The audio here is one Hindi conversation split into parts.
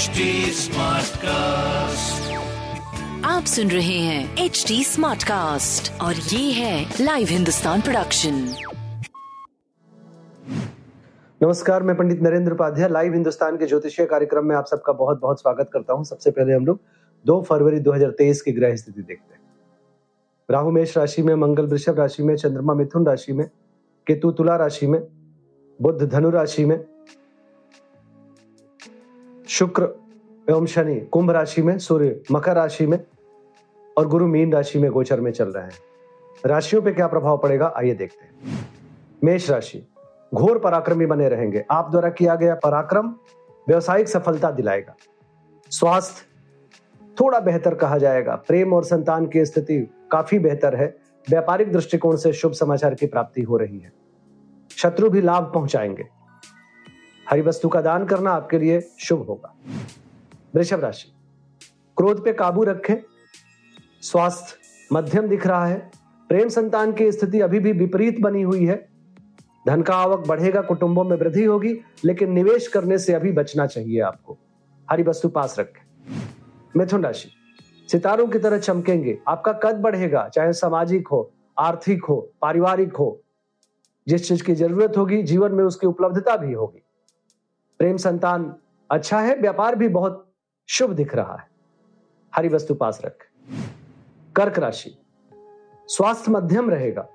HD Smartcast. आप सुन रहे हैं एच डी स्मार्ट कास्ट और ये है लाइव हिंदुस्तान प्रोडक्शन नमस्कार मैं पंडित नरेंद्र उपाध्याय लाइव हिंदुस्तान के ज्योतिषीय कार्यक्रम में आप सबका बहुत बहुत स्वागत करता हूँ। सबसे पहले हम लोग 2 फरवरी 2023 की ग्रह स्थिति देखते हैं। राहु मेष राशि में मंगल वृषभ राशि में चंद्रमा मिथुन राशि में केतु तुला राशि में बुद्ध धनु राशि में शुक्र एवं शनि कुंभ राशि में, सूर्य मकर राशि में और गुरु मीन राशि में गोचर में चल रहे हैं। राशियों पे क्या प्रभाव पड़ेगा? आइए देखते हैं। मेष राशि, घोर पराक्रमी बने रहेंगे। आप द्वारा किया गया पराक्रम व्यवसायिक सफलता दिलाएगा। स्वास्थ्य थोड़ा बेहतर कहा जाएगा। प्रेम और संतान की स्थिति काफ़ी बेहतर है। व्यापारिक दृष्टिकोण से शुभ समाचार की प्राप्ति हो रही है। शत्रु भी लाभ पहुंचाएँगे। हरी वस्तु का दान करना आपके लिए शुभ होगा। वृषभ राशि, क्रोध पे काबू रखें। स्वास्थ्य मध्यम दिख रहा है। प्रेम संतान की स्थिति अभी भी विपरीत बनी हुई है। धन का आवक बढ़ेगा, कुटुंबों में वृद्धि होगी, लेकिन निवेश करने से अभी बचना चाहिए आपको। हरी वस्तु पास रखें। मिथुन राशि, सितारों की तरह चमकेंगे। आपका कद बढ़ेगा, चाहे सामाजिक हो, आर्थिक हो, पारिवारिक हो। जिस चीज़ की ज़रूरत होगी, जीवन में उसकी उपलब्धता भी होगी। प्रेम संतान अच्छा है, व्यापार भी बहुत शुभ दिख रहा है। हरी वस्तु पास रख। कर्क राशि, स्वास्थ्य मध्यम रहेगा।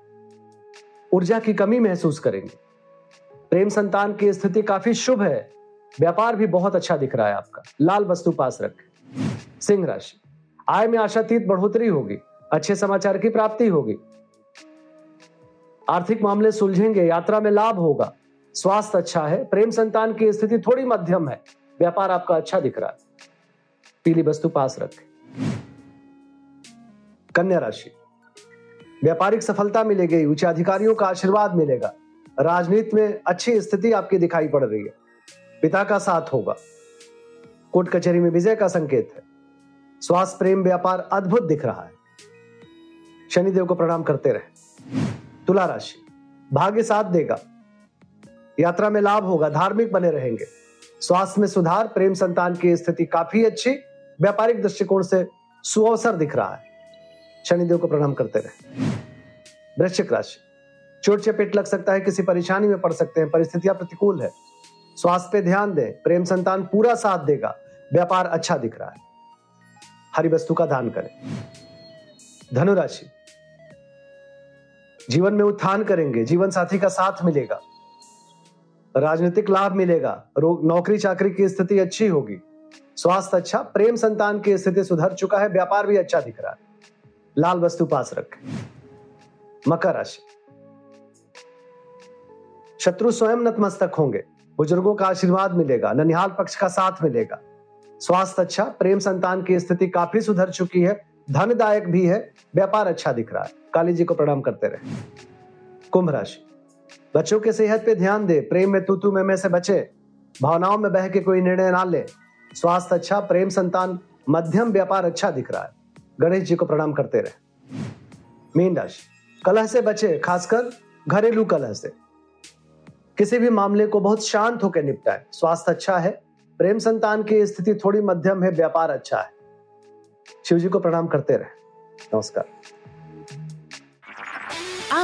ऊर्जा की कमी महसूस करेंगे। प्रेम संतान की स्थिति काफ़ी शुभ है। व्यापार भी बहुत अच्छा दिख रहा है आपका। लाल वस्तु पास रख। सिंह राशि, आय में आशातीत बढ़ोतरी होगी। अच्छे समाचार की प्राप्ति होगी। आर्थिक मामले सुलझेंगे, यात्रा में लाभ होगा। स्वास्थ्य अच्छा है, प्रेम संतान की स्थिति थोड़ी मध्यम है। व्यापार आपका अच्छा दिख रहा है। पीली वस्तु पास रख। कन्या राशि। व्यापारिक सफलता मिलेगी उच्च अधिकारियों का आशीर्वाद मिलेगा। राजनीति में अच्छी स्थिति आपकी दिखाई पड़ रही है। पिता का साथ होगा। कोर्ट कचहरी में विजय का संकेत है। स्वास्थ्य, प्रेम, व्यापार अद्भुत दिख रहा है। शनिदेव को प्रणाम करते रहे। तुला राशि। भाग्य साथ देगा। यात्रा में लाभ होगा, धार्मिक बने रहेंगे। स्वास्थ्य में सुधार, प्रेम संतान की स्थिति काफ़ी अच्छी, व्यापारिक दृष्टिकोण से सुअवसर दिख रहा है। शनिदेव को प्रणाम करते रहे। वृश्चिक राशि। चोट चपेट लग सकता है, किसी परेशानी में पड़ सकते हैं, परिस्थितियाँ प्रतिकूल है। स्वास्थ्य पे ध्यान दें, प्रेम संतान पूरा साथ देगा, व्यापार अच्छा दिख रहा है। हरी वस्तु का दान करें। धनुराशि जीवन में उत्थान करेंगे, जीवन साथी का साथ मिलेगा। राजनीतिक लाभ मिलेगा। नौकरी चाकरी की स्थिति अच्छी होगी। स्वास्थ्य अच्छा प्रेम संतान की स्थिति सुधर चुका है, व्यापार भी अच्छा दिख रहा है। लाल वस्तु पास रखें। मकर राशि। शत्रु स्वयं नतमस्तक होंगे। बुज़ुर्गों का आशीर्वाद मिलेगा, ननिहाल पक्ष का साथ मिलेगा। स्वास्थ्य अच्छा प्रेम संतान की स्थिति काफ़ी सुधर चुकी है, धनदायक भी है, व्यापार अच्छा दिख रहा है। काली जी को प्रणाम करते रहे। कुंभ राशि। बच्चों के सेहत पे ध्यान दे प्रेम में तू तू में, में से बचे। भावनाओं में बह के कोई निर्णय ना ले। स्वास्थ्य अच्छा प्रेम संतान मध्यम व्यापार अच्छा दिख रहा है। गणेश जी को प्रणाम करते रहे। मीन राशि कलह से बचे खासकर घरेलू कलह से। किसी भी मामले को बहुत शांत होकर निपटाए। स्वास्थ्य अच्छा है प्रेम संतान की स्थिति थोड़ी मध्यम है व्यापार अच्छा है। शिव जी को प्रणाम करते रहे। नमस्कार।